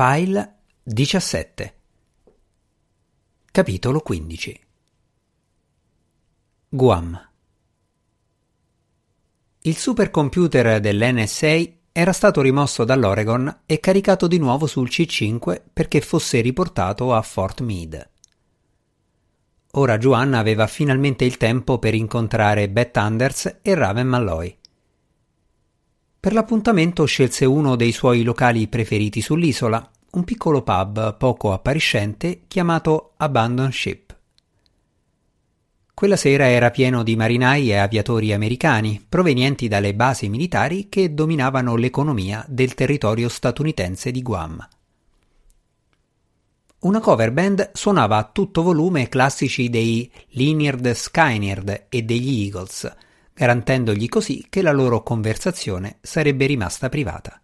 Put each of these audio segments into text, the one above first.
File 17 Capitolo 15 Guam Il supercomputer dell'NSA era stato rimosso dall'Oregon e caricato di nuovo sul C5 perché fosse riportato a Fort Meade. Ora Juan aveva finalmente il tempo per incontrare Beth Anders e Raven Malloy. Per l'appuntamento scelse uno dei suoi locali preferiti sull'isola, un piccolo pub poco appariscente chiamato Abandon Ship. Quella sera era pieno di marinai e aviatori americani provenienti dalle basi militari che dominavano l'economia del territorio statunitense di Guam. Una cover band suonava a tutto volume classici dei Lynyrd Skynyrd e degli Eagles – garantendogli così che la loro conversazione sarebbe rimasta privata.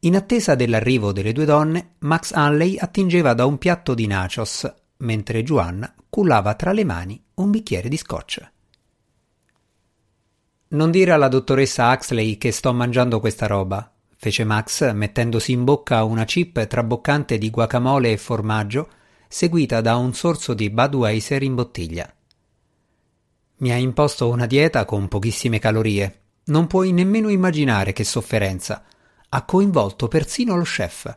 In attesa dell'arrivo delle due donne, Max Hanley attingeva da un piatto di nachos, mentre Juan cullava tra le mani un bicchiere di scotch. Non dire alla dottoressa Huxley che sto mangiando questa roba, fece Max mettendosi in bocca una chip traboccante di guacamole e formaggio, seguita da un sorso di Budweiser in bottiglia. Mi ha imposto una dieta con pochissime calorie. Non puoi nemmeno immaginare che sofferenza. Ha coinvolto persino lo chef.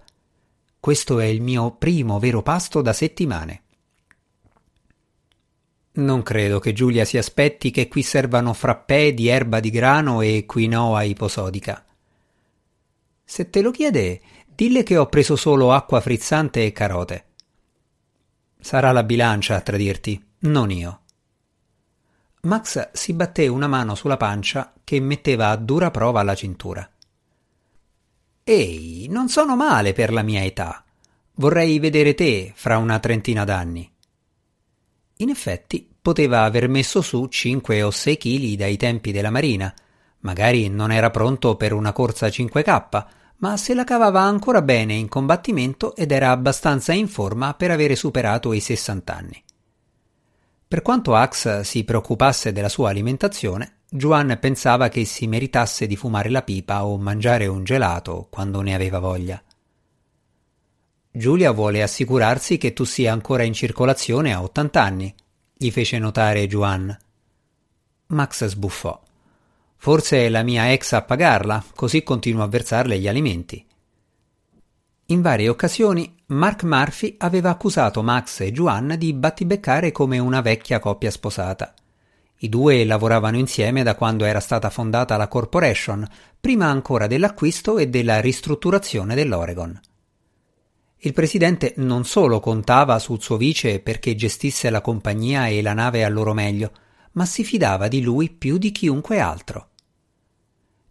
Questo è il mio primo vero pasto da settimane. Non credo che Giulia si aspetti che qui servano frappè di erba di grano e quinoa iposodica. Se te lo chiede, dille che ho preso solo acqua frizzante e carote. Sarà la bilancia a tradirti, non io. Max si batté una mano sulla pancia che metteva a dura prova la cintura. Ehi, non sono male per la mia età. Vorrei vedere te fra una trentina d'anni. In effetti, poteva aver messo su cinque o sei chili dai tempi della marina. Magari non era pronto per una corsa 5K, ma se la cavava ancora bene in combattimento ed era abbastanza in forma per avere superato i 60 anni. Per quanto Ax si preoccupasse della sua alimentazione, Juan pensava che si meritasse di fumare la pipa o mangiare un gelato quando ne aveva voglia. Giulia vuole assicurarsi che tu sia ancora in circolazione a 80 anni, gli fece notare Juan. Max sbuffò. Forse è la mia ex a pagarla, così continuo a versarle gli alimenti. In varie occasioni Mark Murphy aveva accusato Max e Juan di battibeccare come una vecchia coppia sposata. I due lavoravano insieme da quando era stata fondata la corporation, prima ancora dell'acquisto e della ristrutturazione dell'Oregon. Il presidente non solo contava sul suo vice perché gestisse la compagnia e la nave al loro meglio, ma si fidava di lui più di chiunque altro.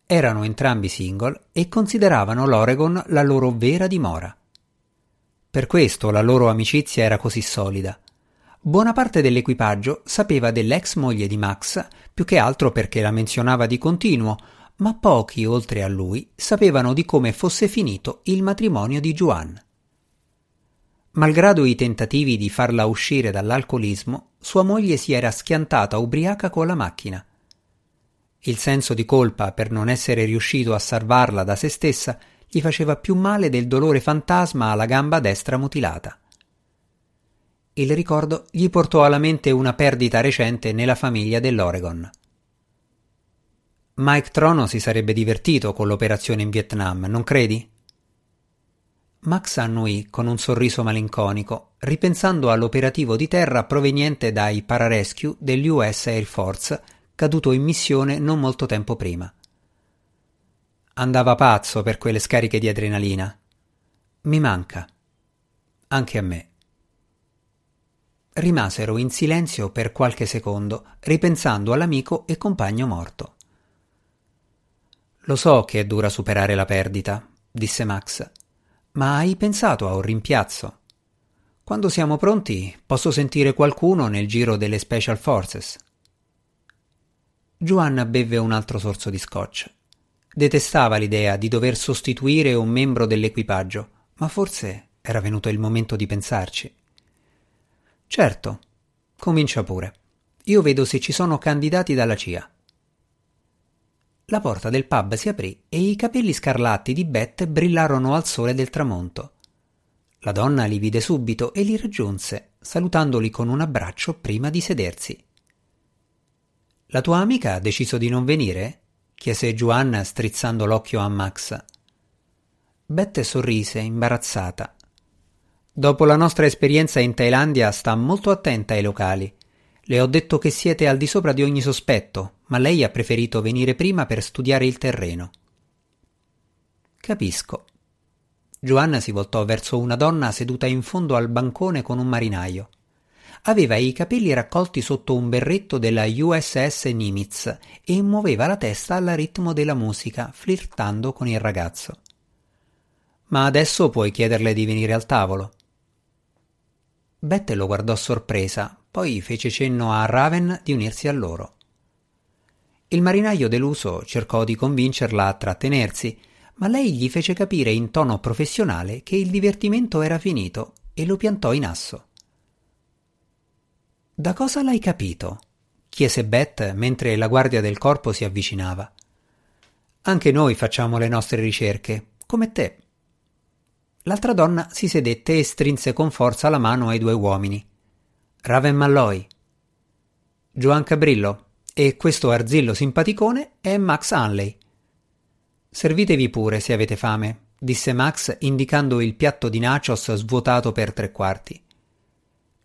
Erano entrambi single e consideravano l'Oregon la loro vera dimora. Per questo la loro amicizia era così solida. Buona parte dell'equipaggio sapeva dell'ex moglie di Max, più che altro perché la menzionava di continuo, ma pochi, oltre a lui, sapevano di come fosse finito il matrimonio di Juan. Malgrado i tentativi di farla uscire dall'alcolismo, sua moglie si era schiantata ubriaca con la macchina. Il senso di colpa per non essere riuscito a salvarla da se stessa gli faceva più male del dolore fantasma alla gamba destra mutilata. Il ricordo gli portò alla mente una perdita recente nella famiglia dell'Oregon. Mike Trono si sarebbe divertito con l'operazione in Vietnam, non credi? Max annuì con un sorriso malinconico, ripensando all'operativo di terra proveniente dai pararescue dell'US Air Force caduto in missione non molto tempo prima. Andava pazzo per quelle scariche di adrenalina. Mi manca. Anche a me. Rimasero in silenzio per qualche secondo, ripensando all'amico e compagno morto. Lo so che è dura superare la perdita, disse Max, ma hai pensato a un rimpiazzo? Quando siamo pronti, posso sentire qualcuno nel giro delle Special Forces. Juan bevve un altro sorso di scotch. Detestava l'idea di dover sostituire un membro dell'equipaggio, ma forse era venuto il momento di pensarci. Certo, comincia pure. Io vedo se ci sono candidati dalla CIA. La porta del pub si aprì e i capelli scarlatti di Beth brillarono al sole del tramonto. La donna li vide subito e li raggiunse, salutandoli con un abbraccio prima di sedersi. La tua amica ha deciso di non venire? Chiese Giovanna strizzando l'occhio a Max. Beth sorrise, imbarazzata. Dopo la nostra esperienza in Thailandia sta molto attenta ai locali. Le ho detto che siete al di sopra di ogni sospetto, ma lei ha preferito venire prima per studiare il terreno. Capisco. Giovanna si voltò verso una donna seduta in fondo al bancone con un marinaio. Aveva i capelli raccolti sotto un berretto della USS Nimitz e muoveva la testa al ritmo della musica, flirtando con il ragazzo. Ma adesso puoi chiederle di venire al tavolo. Beth lo guardò sorpresa, poi fece cenno a Raven di unirsi a loro. Il marinaio deluso cercò di convincerla a trattenersi, ma lei gli fece capire in tono professionale che il divertimento era finito e lo piantò in asso. Da cosa l'hai capito? chiese Beth mentre la guardia del corpo si avvicinava. Anche noi facciamo le nostre ricerche, come te. L'altra donna si sedette e strinse con forza la mano ai due uomini. Raven Malloy. Joan Cabrillo. E questo arzillo simpaticone è Max Hanley. Servitevi pure se avete fame, disse Max indicando il piatto di nachos svuotato per tre quarti.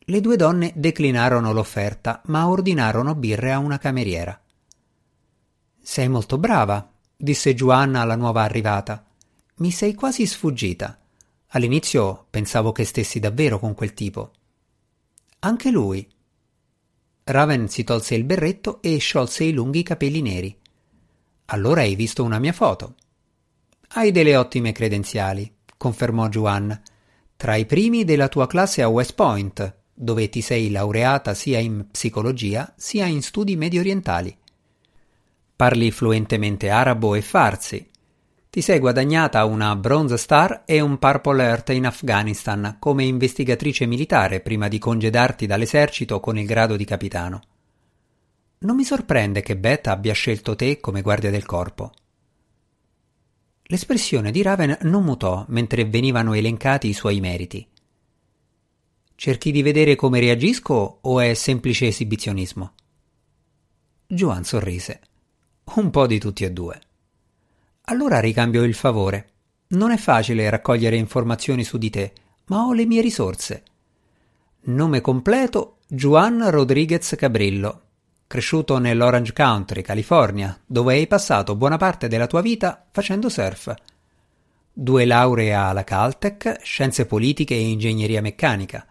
Le due donne declinarono l'offerta, ma ordinarono birre a una cameriera. Sei molto brava, disse Giovanna alla nuova arrivata. Mi sei quasi sfuggita. All'inizio pensavo che stessi davvero con quel tipo. Anche lui, Raven si tolse il berretto e sciolse i lunghi capelli neri. Allora hai visto una mia foto. Hai delle ottime credenziali, confermò Juan. Tra i primi della tua classe a West Point, dove ti sei laureata sia in psicologia sia in studi medio orientali. Parli fluentemente arabo e farsi, ti sei guadagnata una Bronze Star e un Purple Earth in Afghanistan come investigatrice militare prima di congedarti dall'esercito con il grado di capitano. Non mi sorprende che Beth abbia scelto te come guardia del corpo. L'espressione di Raven non mutò mentre venivano elencati i suoi meriti. Cerchi di vedere come reagisco o è semplice esibizionismo? Joan sorrise. Un po' di tutti e due. Allora ricambio il favore. Non è facile raccogliere informazioni su di te, ma ho le mie risorse. Nome completo Juan Rodriguez Cabrillo. Cresciuto nell'Orange Country, California, dove hai passato buona parte della tua vita facendo surf. Due lauree alla Caltech, scienze politiche e ingegneria meccanica.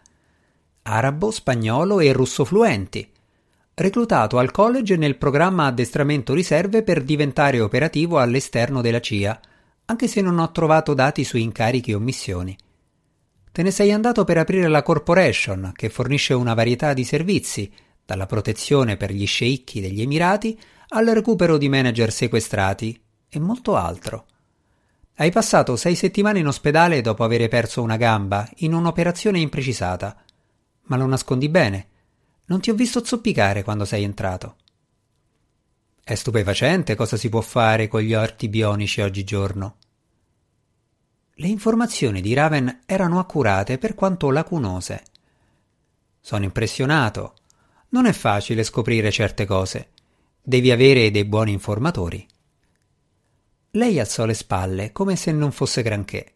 Arabo, spagnolo e russo fluenti reclutato al college nel programma addestramento riserve per diventare operativo all'esterno della CIA, anche se non ho trovato dati su incarichi o missioni. Te ne sei andato per aprire la corporation, che fornisce una varietà di servizi, dalla protezione per gli sceicchi degli Emirati al recupero di manager sequestrati e molto altro. Hai passato sei settimane in ospedale dopo aver perso una gamba in un'operazione imprecisata, ma lo nascondi bene non ti ho visto zoppicare quando sei entrato. È stupefacente cosa si può fare con gli orti bionici oggigiorno. Le informazioni di Raven erano accurate per quanto lacunose. Sono impressionato. Non è facile scoprire certe cose. Devi avere dei buoni informatori. Lei alzò le spalle come se non fosse granché.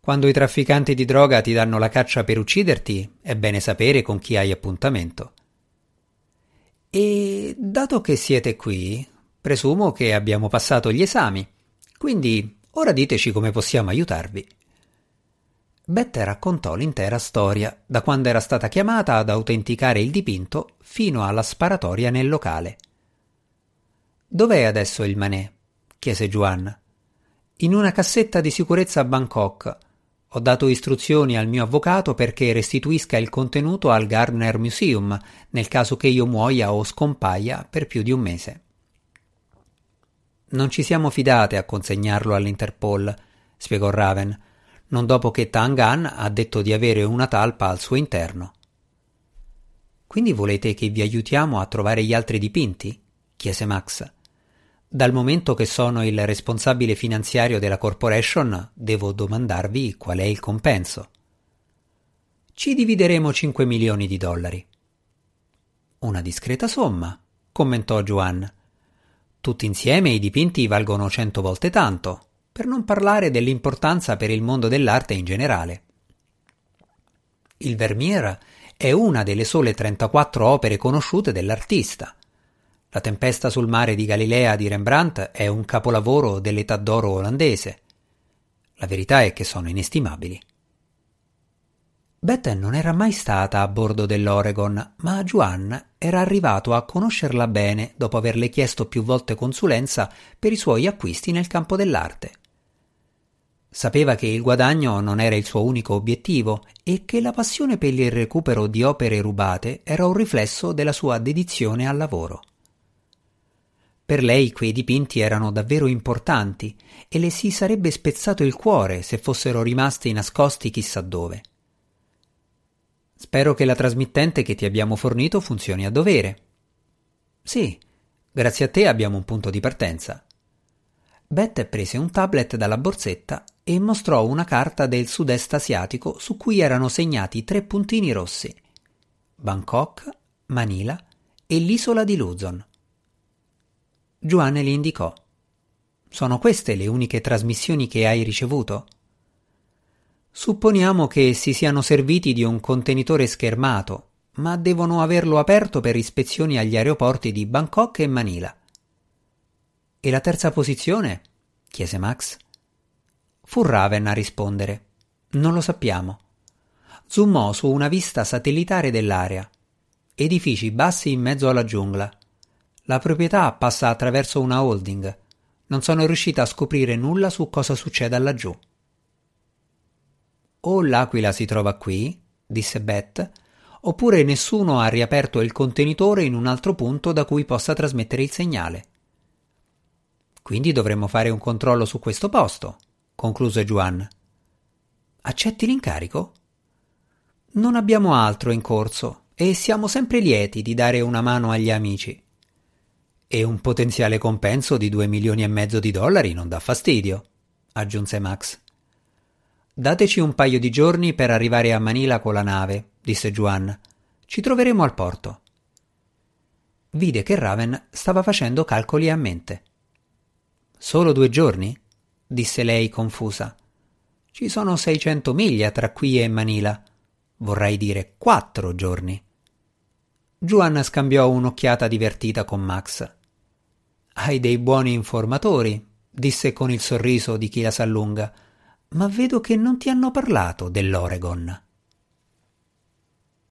Quando i trafficanti di droga ti danno la caccia per ucciderti, è bene sapere con chi hai appuntamento. E dato che siete qui, presumo che abbiamo passato gli esami, quindi ora diteci come possiamo aiutarvi. Beth raccontò l'intera storia, da quando era stata chiamata ad autenticare il dipinto fino alla sparatoria nel locale. Dov'è adesso il manè? chiese Juan. In una cassetta di sicurezza a Bangkok, ho dato istruzioni al mio avvocato perché restituisca il contenuto al Gardner Museum nel caso che io muoia o scompaia per più di un mese. Non ci siamo fidate a consegnarlo all'Interpol, spiegò Raven, non dopo che Tangan ha detto di avere una talpa al suo interno. Quindi volete che vi aiutiamo a trovare gli altri dipinti? chiese Max. Dal momento che sono il responsabile finanziario della corporation, devo domandarvi qual è il compenso. Ci divideremo 5 milioni di dollari. Una discreta somma, commentò Juan. Tutti insieme i dipinti valgono cento volte tanto, per non parlare dell'importanza per il mondo dell'arte in generale. Il Vermeer è una delle sole 34 opere conosciute dell'artista. La tempesta sul mare di Galilea di Rembrandt è un capolavoro dell'età d'oro olandese. La verità è che sono inestimabili. Beth non era mai stata a bordo dell'Oregon, ma Juan era arrivato a conoscerla bene dopo averle chiesto più volte consulenza per i suoi acquisti nel campo dell'arte. Sapeva che il guadagno non era il suo unico obiettivo e che la passione per il recupero di opere rubate era un riflesso della sua dedizione al lavoro. Per lei quei dipinti erano davvero importanti e le si sarebbe spezzato il cuore se fossero rimasti nascosti chissà dove. Spero che la trasmittente che ti abbiamo fornito funzioni a dovere. Sì, grazie a te abbiamo un punto di partenza. Beth prese un tablet dalla borsetta e mostrò una carta del sud-est asiatico su cui erano segnati tre puntini rossi: Bangkok, Manila e l'isola di Luzon. Giovanni li indicò. Sono queste le uniche trasmissioni che hai ricevuto? Supponiamo che si siano serviti di un contenitore schermato, ma devono averlo aperto per ispezioni agli aeroporti di Bangkok e Manila. E la terza posizione? chiese Max. Fu Raven a rispondere. Non lo sappiamo. Zoomò su una vista satellitare dell'area. Edifici bassi in mezzo alla giungla. La proprietà passa attraverso una holding. Non sono riuscita a scoprire nulla su cosa succeda laggiù. O l'aquila si trova qui, disse Beth, oppure nessuno ha riaperto il contenitore in un altro punto da cui possa trasmettere il segnale. Quindi dovremmo fare un controllo su questo posto, concluse Juan. Accetti l'incarico? Non abbiamo altro in corso e siamo sempre lieti di dare una mano agli amici. E un potenziale compenso di due milioni e mezzo di dollari non dà fastidio, aggiunse Max. Dateci un paio di giorni per arrivare a Manila con la nave, disse Juan. Ci troveremo al porto. Vide che Raven stava facendo calcoli a mente. Solo due giorni? disse lei confusa. Ci sono seicento miglia tra qui e Manila. Vorrei dire quattro giorni. Juan scambiò un'occhiata divertita con Max. Hai dei buoni informatori, disse con il sorriso di chi la s'allunga ma vedo che non ti hanno parlato dell'Oregon.